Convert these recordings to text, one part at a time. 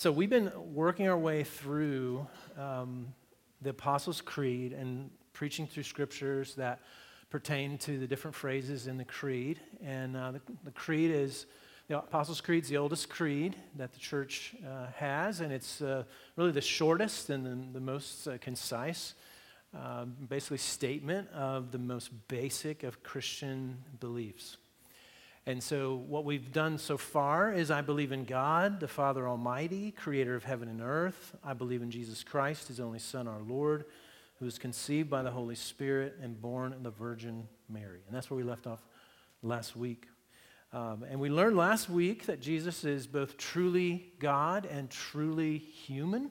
So we've been working our way through um, the Apostles' Creed and preaching through scriptures that pertain to the different phrases in the Creed. And uh, the, the, Creed is, the Apostles' Creed is the oldest creed that the church uh, has, and it's uh, really the shortest and the, the most uh, concise, uh, basically, statement of the most basic of Christian beliefs. And so, what we've done so far is I believe in God, the Father Almighty, creator of heaven and earth. I believe in Jesus Christ, his only Son, our Lord who was conceived by the Holy Spirit and born of the Virgin Mary. And that's where we left off last week. Um, and we learned last week that Jesus is both truly God and truly human.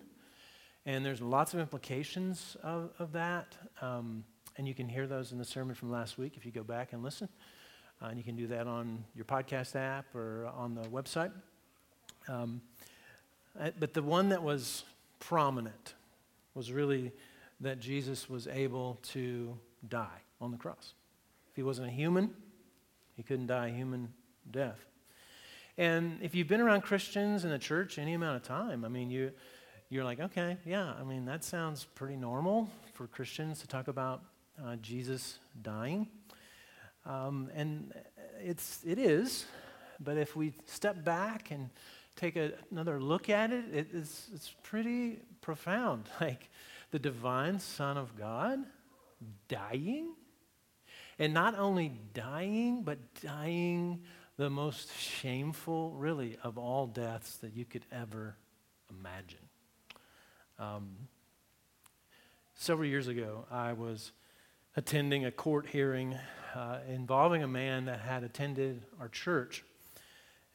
And there's lots of implications of, of that. Um, and you can hear those in the sermon from last week if you go back and listen. Uh, and you can do that on your podcast app or on the website. Um, uh, but the one that was prominent was really that Jesus was able to die on the cross. If he wasn't a human, he couldn't die a human death. And if you've been around Christians in the church any amount of time, I mean, you, you're like, okay, yeah, I mean, that sounds pretty normal for Christians to talk about uh, Jesus dying. Um, and it's, it is, but if we step back and take a, another look at it, it it's, it's pretty profound. Like, the divine Son of God dying. And not only dying, but dying the most shameful, really, of all deaths that you could ever imagine. Um, several years ago, I was attending a court hearing uh, involving a man that had attended our church.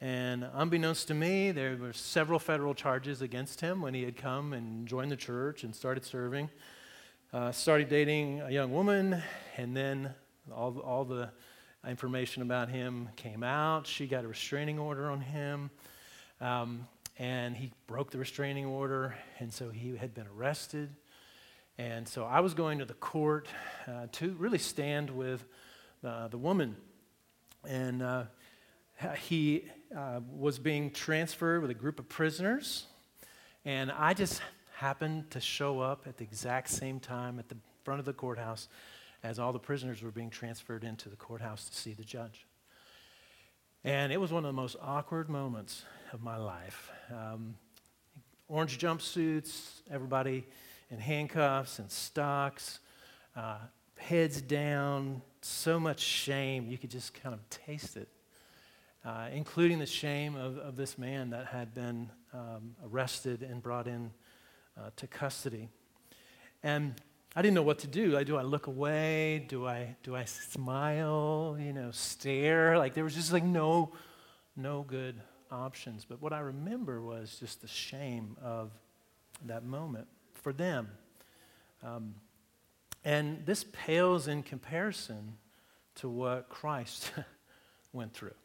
And unbeknownst to me, there were several federal charges against him when he had come and joined the church and started serving. Uh, started dating a young woman, and then all, all the information about him came out. She got a restraining order on him, um, and he broke the restraining order, and so he had been arrested. And so I was going to the court uh, to really stand with uh, the woman. And uh, he uh, was being transferred with a group of prisoners, and I just happened to show up at the exact same time at the front of the courthouse as all the prisoners were being transferred into the courthouse to see the judge. And it was one of the most awkward moments of my life. Um, orange jumpsuits, everybody in handcuffs and stocks, uh, heads down, so much shame. You could just kind of taste it uh, including the shame of, of this man that had been um, arrested and brought in uh, to custody. And I didn't know what to do. Like, do I look away? Do I, do I smile? You know, stare? Like, there was just like no, no good options. But what I remember was just the shame of that moment for them. Um, and this pales in comparison to what Christ went through.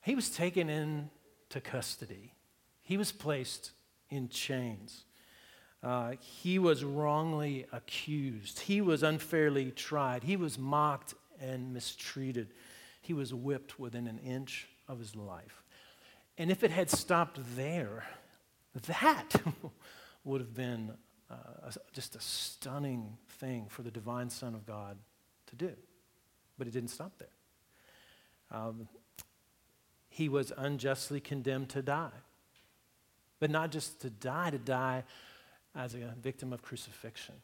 He was taken into custody, he was placed in chains. Uh, he was wrongly accused. He was unfairly tried. He was mocked and mistreated. He was whipped within an inch of his life. And if it had stopped there, that would have been uh, just a stunning thing for the divine Son of God to do. But it didn't stop there. Um, he was unjustly condemned to die. But not just to die, to die as a victim of crucifixion.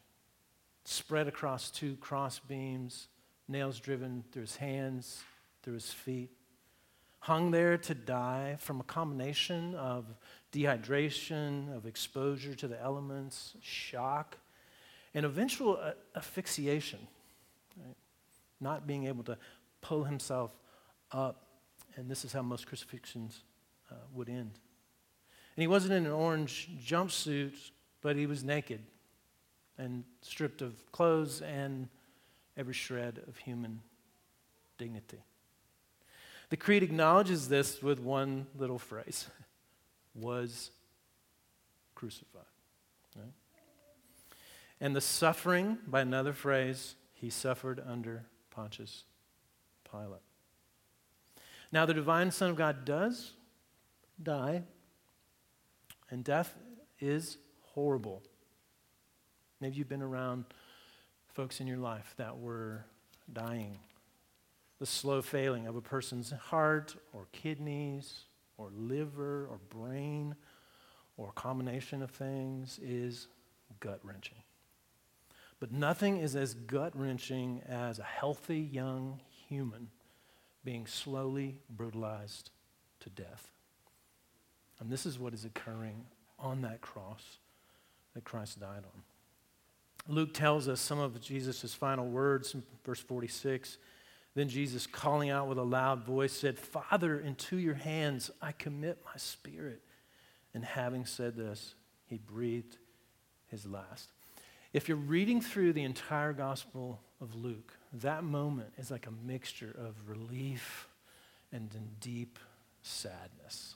Spread across two cross beams, nails driven through his hands, through his feet. Hung there to die from a combination of dehydration, of exposure to the elements, shock, and eventual uh, asphyxiation. Right? Not being able to pull himself up and this is how most crucifixions uh, would end. And he wasn't in an orange jumpsuit, but he was naked and stripped of clothes and every shred of human dignity. The Creed acknowledges this with one little phrase was crucified. Right? And the suffering, by another phrase, he suffered under Pontius Pilate. Now, the divine Son of God does die And death is horrible. Maybe you've been around folks in your life that were dying. The slow failing of a person's heart or kidneys or liver or brain or combination of things is gut wrenching. But nothing is as gut wrenching as a healthy young human being slowly brutalized to death. And this is what is occurring on that cross that Christ died on. Luke tells us some of Jesus' final words in verse 46. Then Jesus, calling out with a loud voice, said, Father, into your hands I commit my spirit. And having said this, he breathed his last. If you're reading through the entire Gospel of Luke, that moment is like a mixture of relief and deep sadness.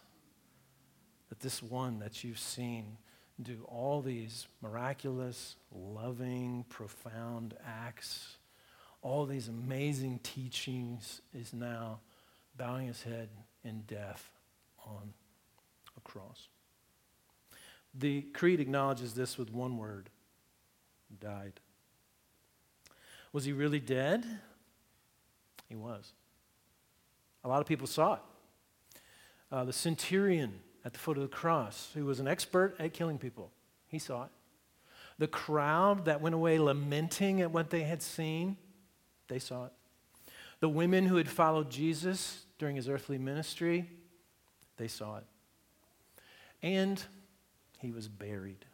That this one that you've seen do all these miraculous, loving, profound acts, all these amazing teachings, is now bowing his head in death on a cross. The Creed acknowledges this with one word died. Was he really dead? He was. A lot of people saw it. Uh, the centurion at the foot of the cross, who was an expert at killing people, he saw it. The crowd that went away lamenting at what they had seen, they saw it. The women who had followed Jesus during his earthly ministry, they saw it. And he was buried.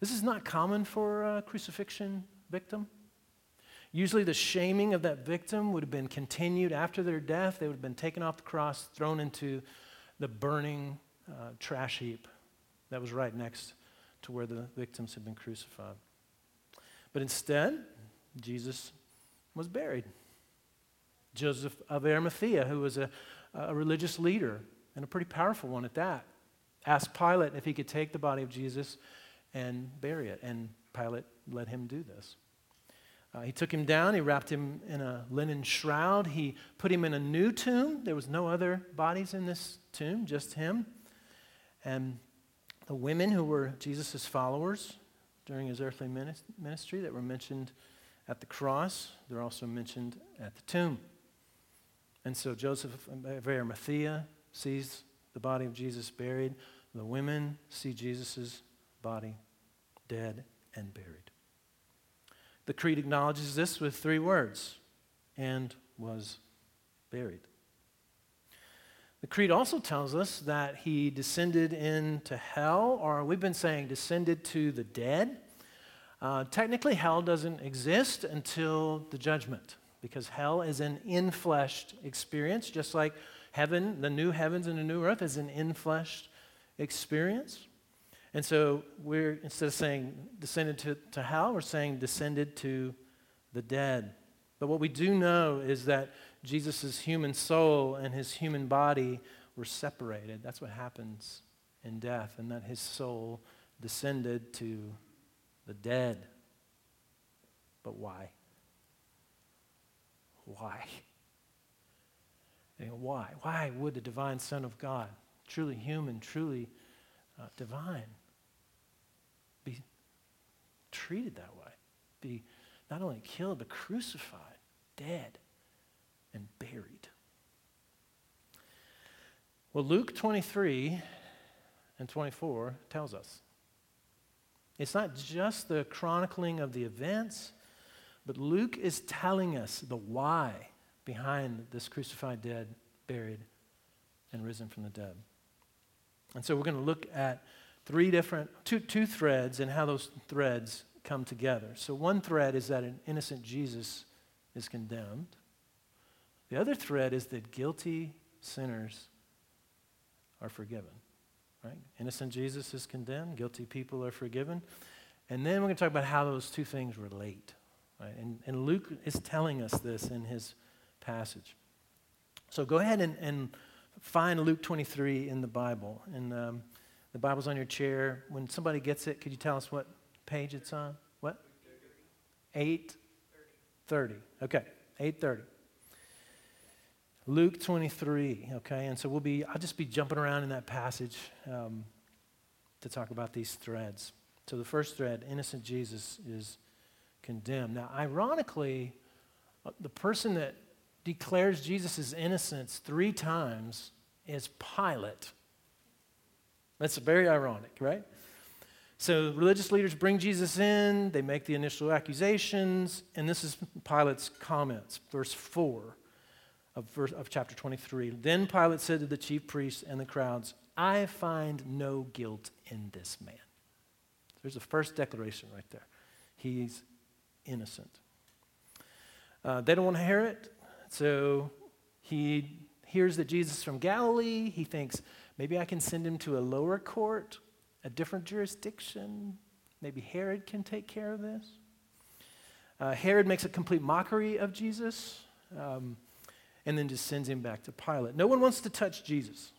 This is not common for a crucifixion victim. Usually, the shaming of that victim would have been continued after their death. They would have been taken off the cross, thrown into the burning uh, trash heap that was right next to where the victims had been crucified. But instead, Jesus was buried. Joseph of Arimathea, who was a, a religious leader and a pretty powerful one at that, asked Pilate if he could take the body of Jesus and bury it. And Pilate let him do this. Uh, he took him down, he wrapped him in a linen shroud, he put him in a new tomb. There was no other bodies in this tomb, just him. And the women who were Jesus' followers during his earthly ministry that were mentioned at the cross, they're also mentioned at the tomb. And so Joseph of Arimathea sees the body of Jesus buried. The women see Jesus' body dead and buried. The creed acknowledges this with three words and was buried. The creed also tells us that he descended into hell, or we've been saying descended to the dead. Uh, technically, hell doesn't exist until the judgment because hell is an infleshed experience, just like heaven, the new heavens and the new earth, is an infleshed experience. And so we're, instead of saying descended to, to hell, we're saying descended to the dead. But what we do know is that Jesus' human soul and his human body were separated. That's what happens in death, and that his soul descended to the dead. But why? Why? And why? Why would the divine Son of God, truly human, truly uh, divine, be treated that way. Be not only killed, but crucified, dead, and buried. Well, Luke 23 and 24 tells us it's not just the chronicling of the events, but Luke is telling us the why behind this crucified, dead, buried, and risen from the dead. And so we're going to look at three different, two, two threads and how those threads come together. So one thread is that an innocent Jesus is condemned. The other thread is that guilty sinners are forgiven. Right? Innocent Jesus is condemned, guilty people are forgiven. And then we're going to talk about how those two things relate. Right? And, and Luke is telling us this in his passage. So go ahead and, and find Luke 23 in the Bible. And um, the Bible's on your chair. When somebody gets it, could you tell us what page it's on? What? 830. Okay, 830. Luke 23, okay? And so we'll be, I'll just be jumping around in that passage. Um, to talk about these threads. So the first thread, innocent Jesus, is condemned. Now, ironically, uh, the person that declares Jesus' innocence three times is Pilate. That's very ironic, right? So religious leaders bring Jesus in, they make the initial accusations, and this is Pilate's comments, verse 4 of, verse, of chapter 23. Then Pilate said to the chief priests and the crowds, I find no guilt in this man. There's the first declaration right there. He's innocent. Uh, they don't want to hear it, so he hears that Jesus is from Galilee. He thinks, maybe I can send him to a lower court, a different jurisdiction. Maybe Herod can take care of this. Uh, Herod makes a complete mockery of Jesus um, and then just sends him back to Pilate. No one wants to touch Jesus.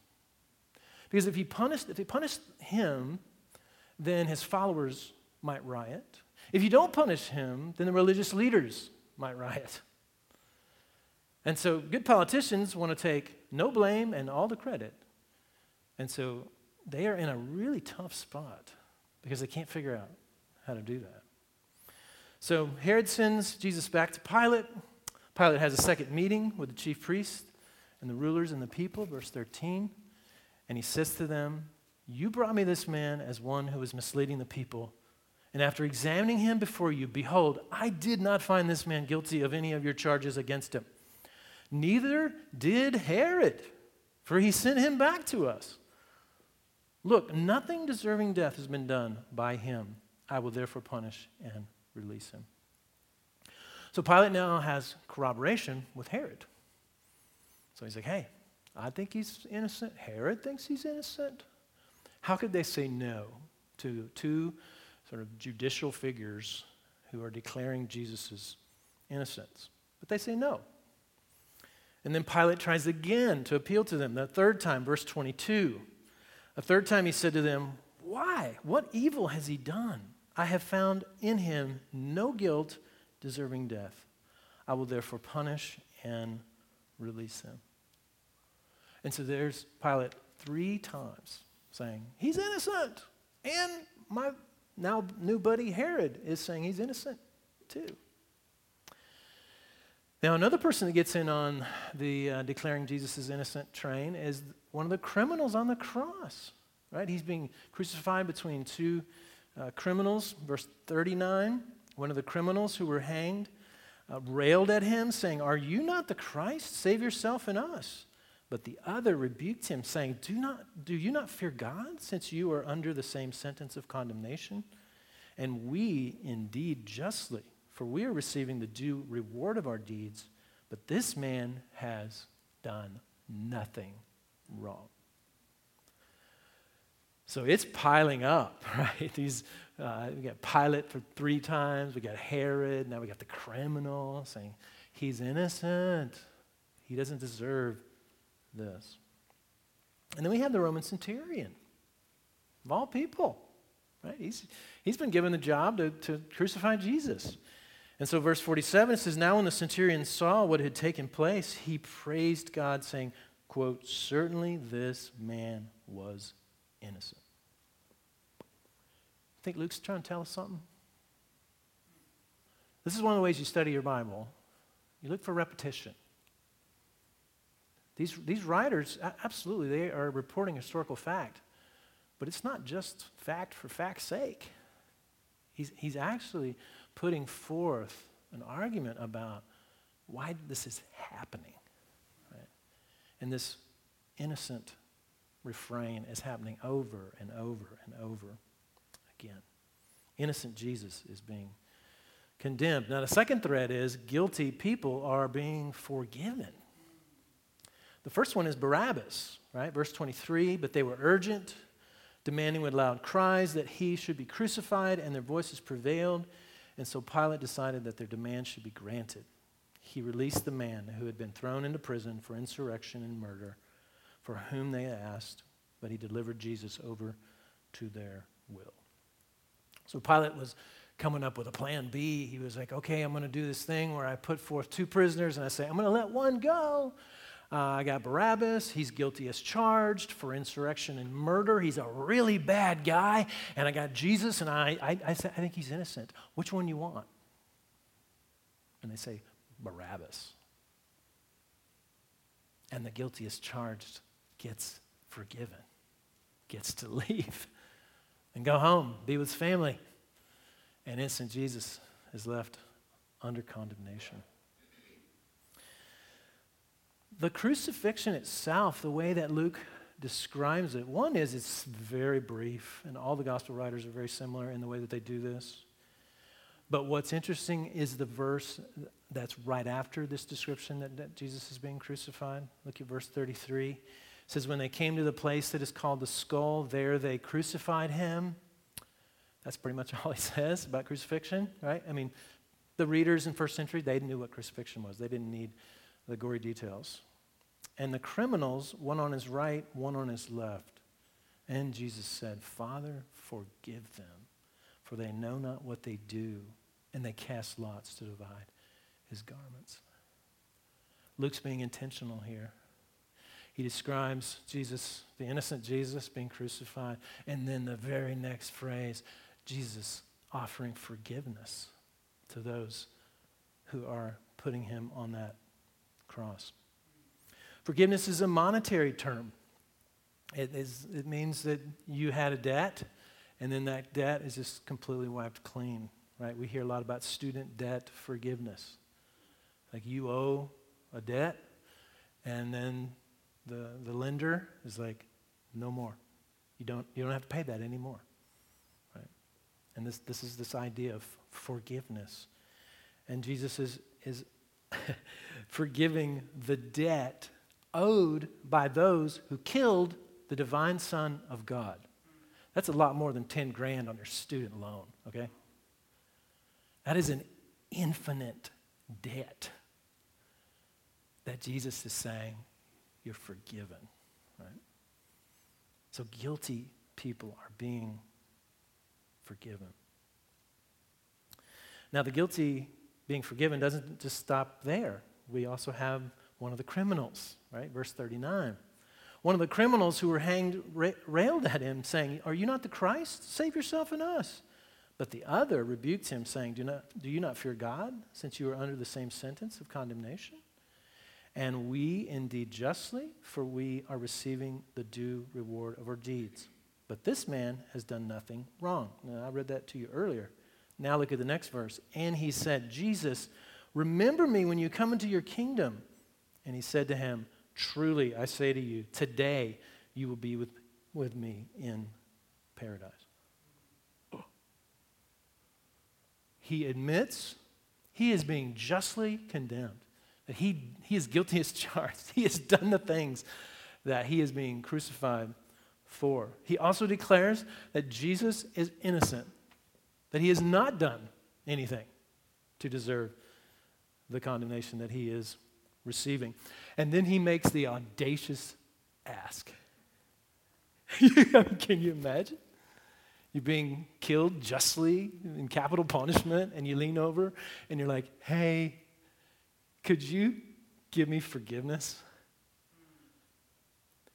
Because if he punished, if he punished him, then his followers might riot. If you don't punish him, then the religious leaders might riot. And so good politicians want to take no blame and all the credit. And so they are in a really tough spot because they can't figure out how to do that. So Herod sends Jesus back to Pilate. Pilate has a second meeting with the chief priests and the rulers and the people, verse 13. And he says to them, You brought me this man as one who was misleading the people. And after examining him before you, behold, I did not find this man guilty of any of your charges against him. Neither did Herod, for he sent him back to us. Look, nothing deserving death has been done by him. I will therefore punish and release him. So Pilate now has corroboration with Herod. So he's like, hey, I think he's innocent. Herod thinks he's innocent. How could they say no to two sort of judicial figures who are declaring Jesus' innocence? But they say no. And then Pilate tries again to appeal to them. The third time, verse 22. A third time he said to them, Why? What evil has he done? I have found in him no guilt deserving death. I will therefore punish and release him. And so there's Pilate three times saying, He's innocent. And my now new buddy Herod is saying he's innocent too. Now, another person that gets in on the uh, declaring Jesus is innocent train is one of the criminals on the cross, right? He's being crucified between two uh, criminals. Verse 39 one of the criminals who were hanged uh, railed at him, saying, Are you not the Christ? Save yourself and us. But the other rebuked him, saying, Do, not, do you not fear God, since you are under the same sentence of condemnation? And we indeed justly for we are receiving the due reward of our deeds, but this man has done nothing wrong. So it's piling up, right? These, uh, we got Pilate for three times, we got Herod, now we got the criminal saying he's innocent, he doesn't deserve this. And then we have the Roman centurion, of all people, right? He's, he's been given the job to, to crucify Jesus. And so, verse 47 says, Now when the centurion saw what had taken place, he praised God, saying, quote, Certainly this man was innocent. Think Luke's trying to tell us something? This is one of the ways you study your Bible. You look for repetition. These, these writers, absolutely, they are reporting historical fact, but it's not just fact for fact's sake. He's, he's actually putting forth an argument about why this is happening. Right? And this innocent refrain is happening over and over and over again. Innocent Jesus is being condemned. Now, the second thread is guilty people are being forgiven. The first one is Barabbas, right? Verse 23 But they were urgent, demanding with loud cries that he should be crucified, and their voices prevailed. And so Pilate decided that their demand should be granted. He released the man who had been thrown into prison for insurrection and murder, for whom they asked, but he delivered Jesus over to their will. So Pilate was coming up with a plan B. He was like, okay, I'm going to do this thing where I put forth two prisoners and I say, I'm going to let one go. Uh, I got Barabbas. He's guilty as charged for insurrection and murder. He's a really bad guy. And I got Jesus, and I, I, I, I think he's innocent. Which one you want? And they say, Barabbas. And the guilty as charged gets forgiven, gets to leave and go home, be with his family. And instant Jesus is left under condemnation. The crucifixion itself, the way that Luke describes it, one is it's very brief, and all the gospel writers are very similar in the way that they do this. But what's interesting is the verse that's right after this description that, that Jesus is being crucified. Look at verse 33. It says, When they came to the place that is called the skull, there they crucified him. That's pretty much all he says about crucifixion, right? I mean, the readers in first century, they knew what crucifixion was. They didn't need the gory details. And the criminals, one on his right, one on his left. And Jesus said, Father, forgive them, for they know not what they do. And they cast lots to divide his garments. Luke's being intentional here. He describes Jesus, the innocent Jesus, being crucified. And then the very next phrase, Jesus offering forgiveness to those who are putting him on that cross. Forgiveness is a monetary term. It, is, it means that you had a debt, and then that debt is just completely wiped clean, right? We hear a lot about student debt forgiveness. Like you owe a debt, and then the, the lender is like, no more. You don't, you don't have to pay that anymore. Right? And this, this is this idea of forgiveness. And Jesus is, is forgiving the debt owed by those who killed the divine Son of God. That's a lot more than 10 grand on your student loan, okay? That is an infinite debt that Jesus is saying, you're forgiven, right? So guilty people are being forgiven. Now, the guilty being forgiven doesn't just stop there. We also have one of the criminals, right? Verse 39. One of the criminals who were hanged ra- railed at him, saying, Are you not the Christ? Save yourself and us. But the other rebuked him, saying, Do, not, do you not fear God, since you are under the same sentence of condemnation? And we indeed justly, for we are receiving the due reward of our deeds. But this man has done nothing wrong. Now, I read that to you earlier. Now look at the next verse. And he said, Jesus, remember me when you come into your kingdom. And he said to him, Truly, I say to you, today you will be with, with me in paradise. He admits he is being justly condemned, that he, he is guilty as charged. He has done the things that he is being crucified for. He also declares that Jesus is innocent that he has not done anything to deserve the condemnation that he is receiving. And then he makes the audacious ask. Can you imagine? You're being killed justly in capital punishment, and you lean over and you're like, hey, could you give me forgiveness?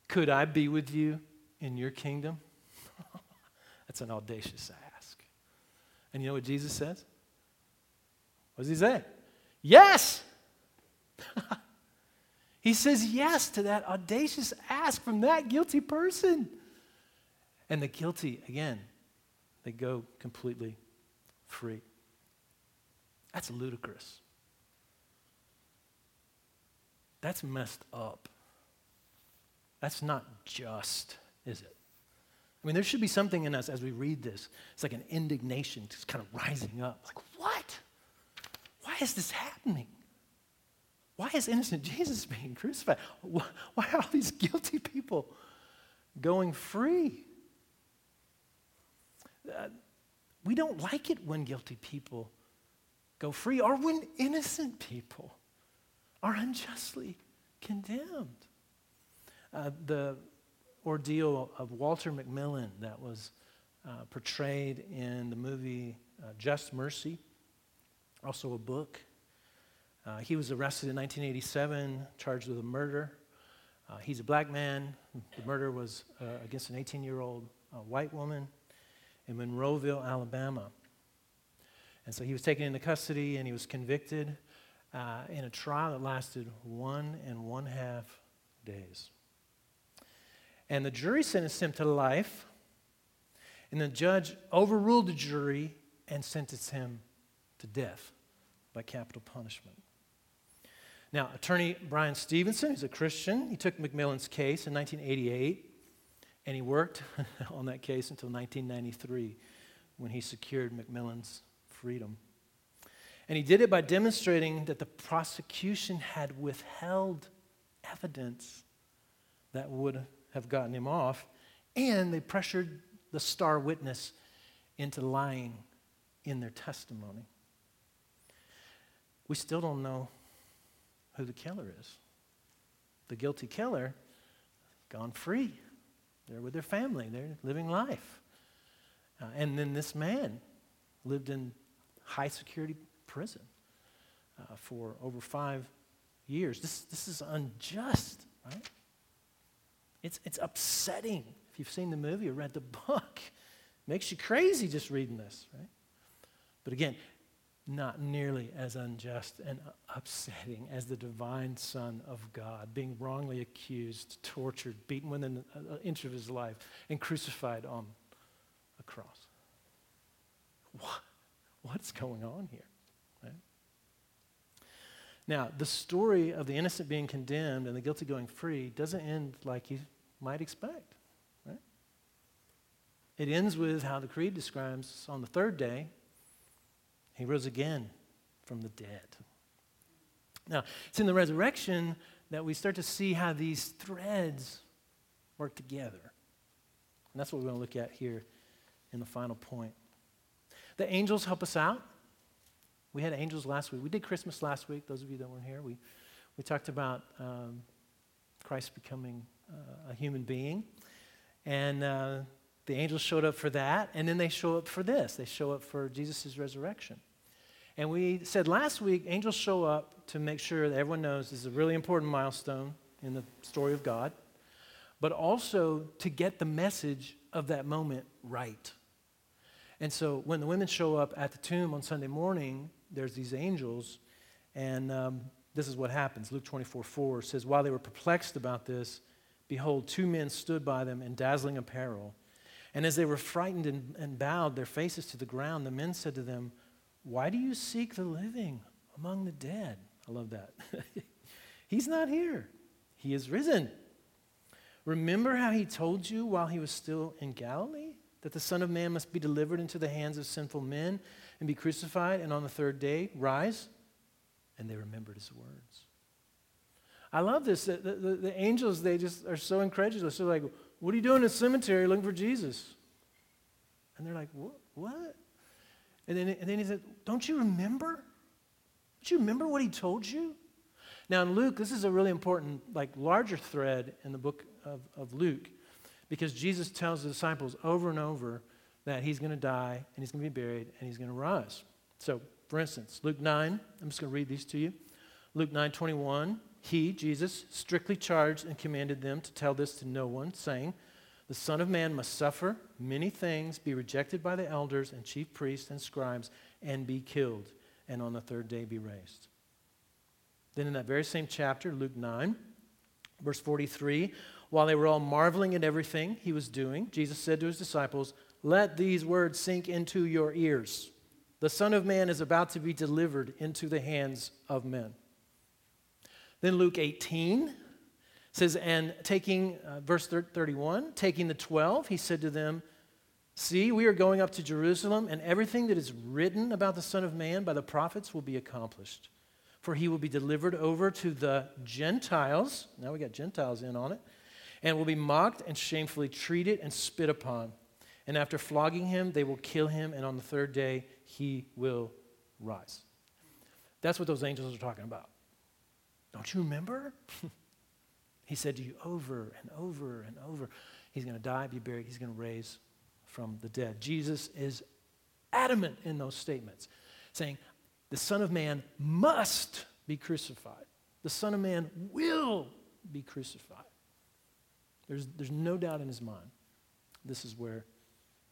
Could I be with you in your kingdom? That's an audacious ask. And you know what Jesus says? What does he say? Yes! he says yes to that audacious ask from that guilty person. And the guilty, again, they go completely free. That's ludicrous. That's messed up. That's not just, is it? I mean, there should be something in us as we read this. It's like an indignation just kind of rising up. Like, what? Why is this happening? Why is innocent Jesus being crucified? Why are all these guilty people going free? Uh, we don't like it when guilty people go free or when innocent people are unjustly condemned. Uh, the ordeal of Walter McMillian that was uh, portrayed in the movie uh, Just Mercy, also a book. Uh, he was arrested in 1987, charged with a murder. Uh, he's a black man. The murder was uh, against an 18 year old white woman in Monroeville, Alabama. And so he was taken into custody and he was convicted uh, in a trial that lasted one and one half days. And the jury sentenced him to life, and the judge overruled the jury and sentenced him to death by capital punishment. Now, attorney Bryan Stevenson, who's a Christian, he took McMillian's case in 1988, and he worked on that case until 1993 when he secured McMillian's freedom. And he did it by demonstrating that the prosecution had withheld evidence that would have gotten him off, and they pressured the star witness into lying in their testimony. We still don't know who the killer is. The guilty killer gone free. They're with their family, they're living life. Uh, and then this man lived in high security prison uh, for over five years. This, this is unjust, right? It's, it's upsetting. If you've seen the movie or read the book, makes you crazy just reading this, right? But again, not nearly as unjust and upsetting as the divine Son of God being wrongly accused, tortured, beaten within an inch of his life, and crucified on a cross. What, what's going on here? Now, the story of the innocent being condemned and the guilty going free doesn't end like you might expect. Right? It ends with how the Creed describes on the third day, he rose again from the dead. Now, it's in the resurrection that we start to see how these threads work together. And that's what we're going to look at here in the final point. The angels help us out. We had angels last week. We did Christmas last week, those of you that weren't here. We, we talked about um, Christ becoming uh, a human being. And uh, the angels showed up for that, and then they show up for this. They show up for Jesus' resurrection. And we said last week, angels show up to make sure that everyone knows this is a really important milestone in the story of God, but also to get the message of that moment right. And so when the women show up at the tomb on Sunday morning, there's these angels, and um, this is what happens. Luke 24 4 says, While they were perplexed about this, behold, two men stood by them in dazzling apparel. And as they were frightened and, and bowed their faces to the ground, the men said to them, why do you seek the living among the dead? I love that. He's not here, He is risen. Remember how He told you while He was still in Galilee that the Son of Man must be delivered into the hands of sinful men and be crucified, and on the third day rise? And they remembered His words. I love this. The, the, the, angels, they just are so incredulous. They're like, What are you doing in the cemetery looking for Jesus? And they're like, What? And then, and then he said, Don't you remember? Don't you remember what he told you? Now, in Luke, this is a really important, like, larger thread in the book of, of Luke because Jesus tells the disciples over and over that he's going to die and he's going to be buried and he's going to rise. So, for instance, Luke 9, I'm just going to read these to you. Luke 9 21, he, Jesus, strictly charged and commanded them to tell this to no one, saying, the Son of Man must suffer many things, be rejected by the elders and chief priests and scribes, and be killed, and on the third day be raised. Then, in that very same chapter, Luke 9, verse 43, while they were all marveling at everything he was doing, Jesus said to his disciples, Let these words sink into your ears. The Son of Man is about to be delivered into the hands of men. Then Luke 18, says, and taking, uh, verse 31, taking the 12, he said to them, See, we are going up to Jerusalem, and everything that is written about the Son of Man by the prophets will be accomplished. For he will be delivered over to the Gentiles. Now we got Gentiles in on it. And will be mocked and shamefully treated and spit upon. And after flogging him, they will kill him, and on the third day, he will rise. That's what those angels are talking about. Don't you remember? He said to you over and over and over, He's going to die, be buried, He's going to raise from the dead. Jesus is adamant in those statements, saying, The Son of Man must be crucified. The Son of Man will be crucified. There's, there's no doubt in his mind. This is where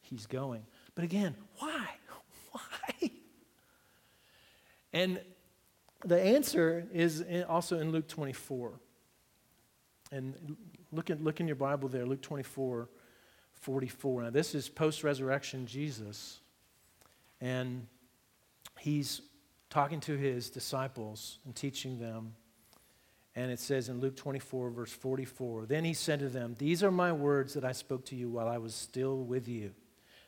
he's going. But again, why? Why? And the answer is also in Luke 24. And look, at, look in your Bible there, Luke 24, 44. Now, this is post resurrection Jesus. And he's talking to his disciples and teaching them. And it says in Luke 24, verse 44 Then he said to them, These are my words that I spoke to you while I was still with you,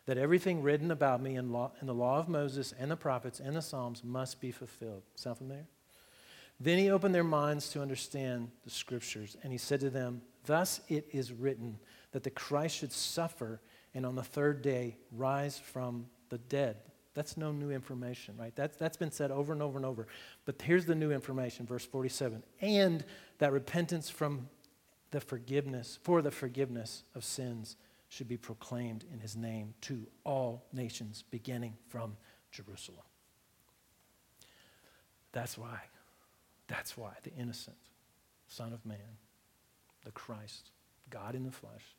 that everything written about me in, law, in the law of Moses and the prophets and the Psalms must be fulfilled. Sound familiar? Then he opened their minds to understand the scriptures, and he said to them, Thus it is written that the Christ should suffer and on the third day rise from the dead. That's no new information, right? That's, that's been said over and over and over. But here's the new information, verse 47. And that repentance from the forgiveness, for the forgiveness of sins, should be proclaimed in his name to all nations, beginning from Jerusalem. That's why. That's why the innocent Son of Man, the Christ, God in the flesh,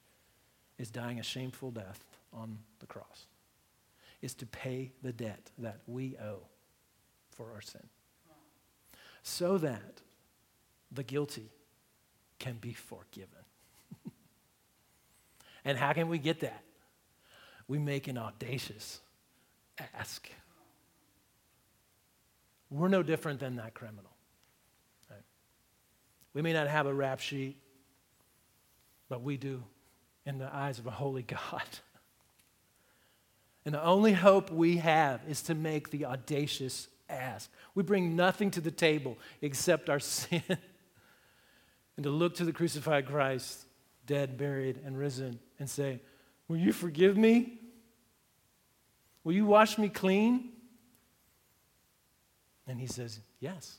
is dying a shameful death on the cross is to pay the debt that we owe for our sin so that the guilty can be forgiven. And how can we get that? We make an audacious ask. We're no different than that criminal. Right? We may not have a rap sheet, but we do in the eyes of a holy God. And the only hope we have is to make the audacious ask. We bring nothing to the table except our sin. and to look to the crucified Christ, dead, buried, and risen, and say, Will you forgive me? Will you wash me clean? And he says, Yes.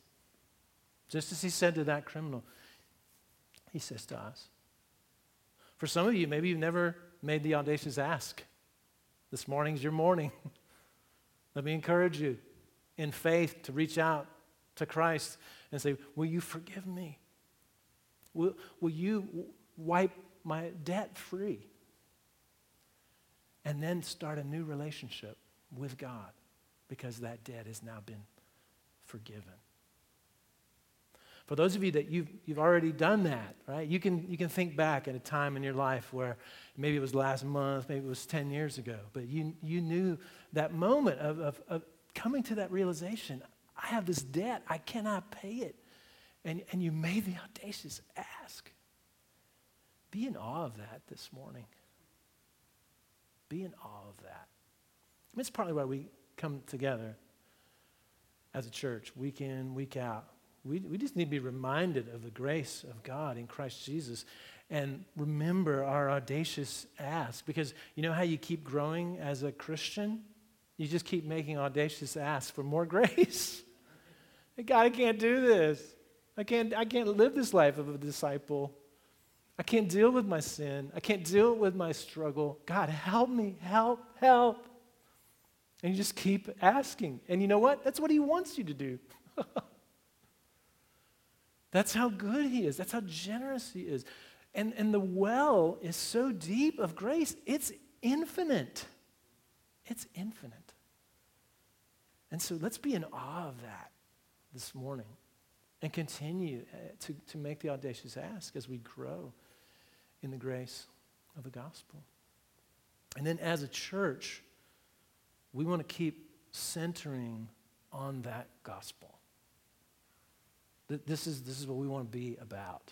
Just as he said to that criminal, he says to us. For some of you, maybe you've never made the audacious ask. This morning's your morning. Let me encourage you in faith to reach out to Christ and say, Will you forgive me? Will, will you wipe my debt free? And then start a new relationship with God because that debt has now been forgiven. For those of you that you've, you've already done that, right? You can, you can think back at a time in your life where maybe it was last month, maybe it was 10 years ago, but you, you knew that moment of, of, of coming to that realization I have this debt, I cannot pay it. And, and you made the audacious ask. Be in awe of that this morning. Be in awe of that. I mean, it's partly why we come together as a church, week in, week out, we, we just need to be reminded of the grace of God in Christ Jesus and remember our audacious ask. Because you know how you keep growing as a Christian? You just keep making audacious asks for more grace. God, I can't do this. I can't, I can't live this life of a disciple. I can't deal with my sin. I can't deal with my struggle. God, help me, help, help. And you just keep asking. And you know what? That's what He wants you to do. That's how good He is. That's how generous He is. And, and the well is so deep of grace, it's infinite. It's infinite. And so let's be in awe of that this morning and continue uh, to, to make the audacious ask as we grow in the grace of the gospel. And then as a church, we want to keep centering on that gospel. This is, this is what we want to be about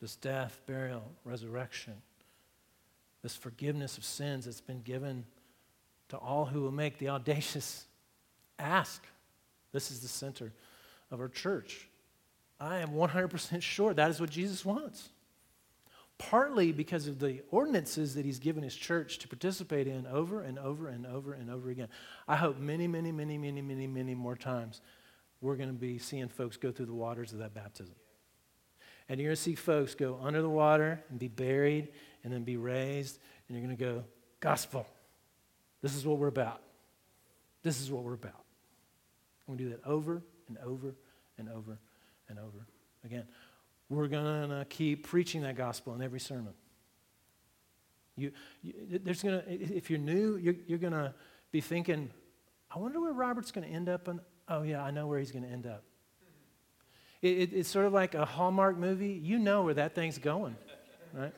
this death, burial, resurrection, this forgiveness of sins that's been given to all who will make the audacious ask. This is the center of our church. I am 100% sure that is what Jesus wants. Partly because of the ordinances that he's given his church to participate in over and over and over and over again. I hope many, many, many, many, many, many more times we're going to be seeing folks go through the waters of that baptism. And you're going to see folks go under the water and be buried and then be raised, and you're going to go, Gospel. This is what we're about. This is what we're about. I'm going to do that over and over and over and over again. We're going to keep preaching that gospel in every sermon. You, you there's gonna, if you're new, you're, you're going to be thinking, I wonder where Robert's going to end up. And oh, yeah, I know where he's going to end up. It, it, it's sort of like a Hallmark movie. You know where that thing's going, right?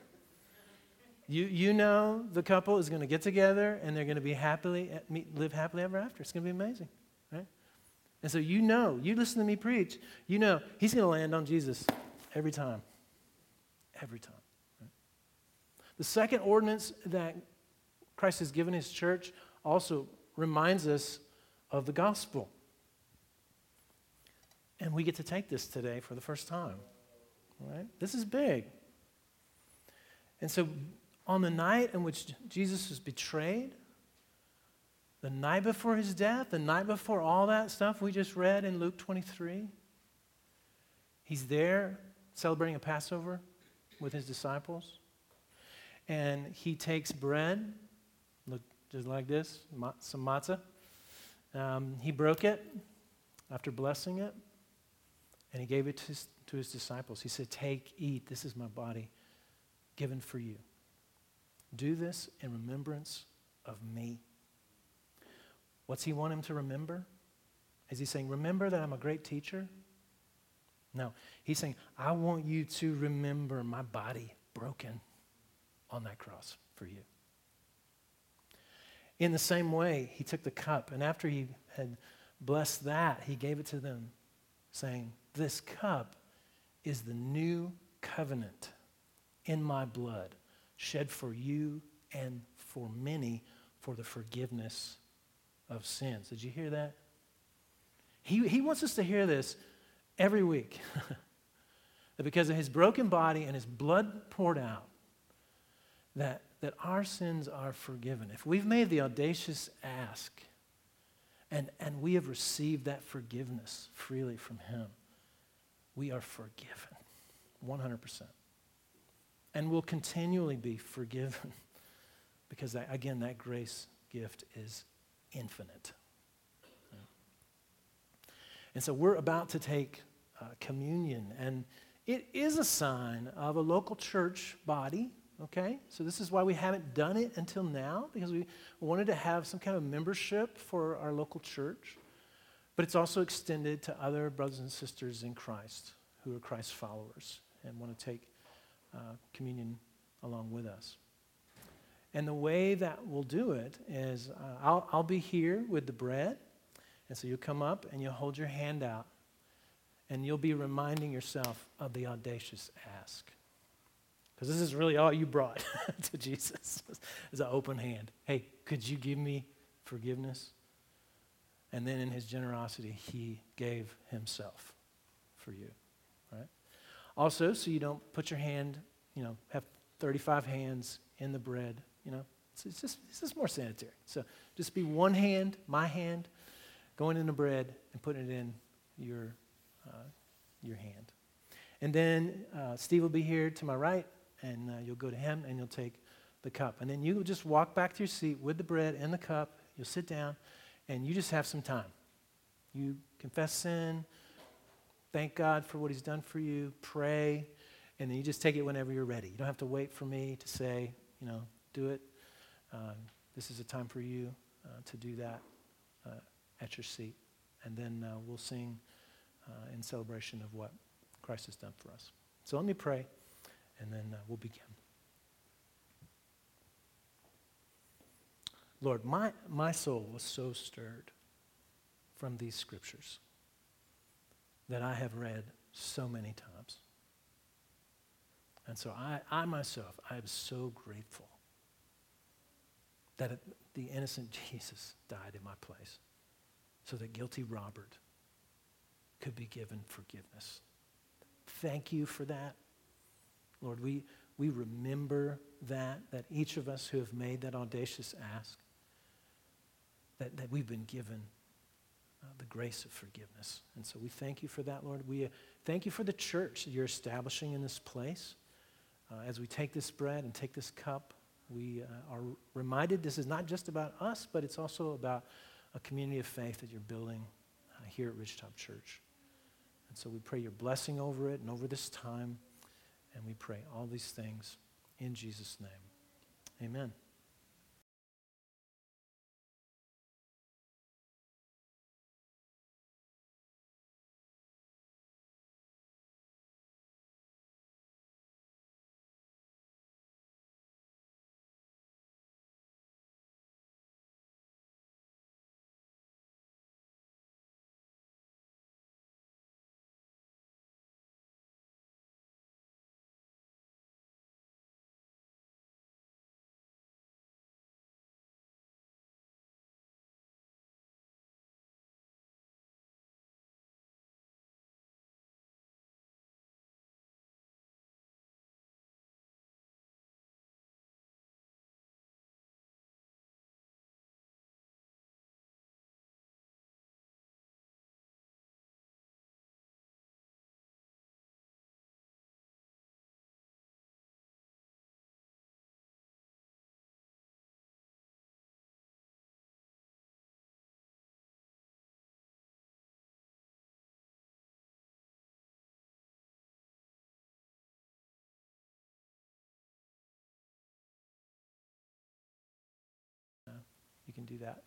You, you know the couple is going to get together and they're going to be happily, eh, live happily ever after. It's going to be amazing, right? And so you know, you listen to me preach, you know he's going to land on Jesus every time. Every time. Right? The second ordinance that Christ has given his church also reminds us of the gospel. And we get to take this today for the first time. Right? This is big. And so on the night in which Jesus was betrayed, the night before his death, the night before all that stuff we just read in Luke 23, he's there celebrating a Passover with his disciples. And he takes bread, look just like this, some matzah. Um, he broke it after blessing it, and he gave it to his, to his disciples. He said, Take, eat, this is my body given for you. Do this in remembrance of me. What's he want him to remember? Is he saying, Remember that I'm a great teacher? No. He's saying, I want you to remember my body broken on that cross for you. In the same way, he took the cup, and after he had blessed that, he gave it to them, saying, This cup is the new covenant in my blood shed for you and for many for the forgiveness of sins. Did you hear that? He, he wants us to hear this every week. that because of his broken body and his blood poured out, that, that our sins are forgiven. If we've made the audacious ask and, and we have received that forgiveness freely from him, we are forgiven 100% and will continually be forgiven because, that, again, that grace gift is infinite. And so we're about to take uh, communion, and it is a sign of a local church body. Okay, so this is why we haven't done it until now because we wanted to have some kind of membership for our local church, but it's also extended to other brothers and sisters in Christ who are Christ followers and want to take uh, communion along with us. And the way that we'll do it is uh, I'll, I'll be here with the bread. And so you'll come up and you'll hold your hand out and you'll be reminding yourself of the audacious ask. Because this is really all you brought to Jesus is an open hand. Hey, could you give me forgiveness? And then in his generosity, he gave himself for you. Right? Also, so you don't put your hand, you know, have 35 hands in the bread, you know. It's just, it's just more sanitary. So just be one hand, my hand, going in the bread and putting it in your, uh, your hand. And then uh, Steve will be here to my right, and uh, you'll go to him and you'll take the cup. And then you will just walk back to your seat with the bread and the cup. You'll sit down, and you just have some time. You confess sin, Thank God for what He's done for you. Pray. And then you just take it whenever you're ready. You don't have to wait for me to say, you know, do it. Um, this is a time for you uh, to do that uh, at your seat. And then uh, we'll sing uh, in celebration of what Christ has done for us. So let me pray, and then uh, we'll begin. Lord, my, my soul was so stirred from these scriptures that I have read so many times. And so I, I myself, I am so grateful that it, the innocent Jesus died in my place so that guilty Robert could be given forgiveness. Thank you for that. Lord, we, we remember that, that each of us who have made that audacious ask, that, that we've been given uh, the grace of forgiveness. And so we thank you for that, Lord. We uh, thank you for the church that you're establishing in this place. Uh, as we take this bread and take this cup, we uh, are reminded this is not just about us, but it's also about a community of faith that you're building uh, here at Ridgetop Church. And And so we pray your blessing over it and over this time. And we pray all these things in Jesus' name. Amen. Can do that.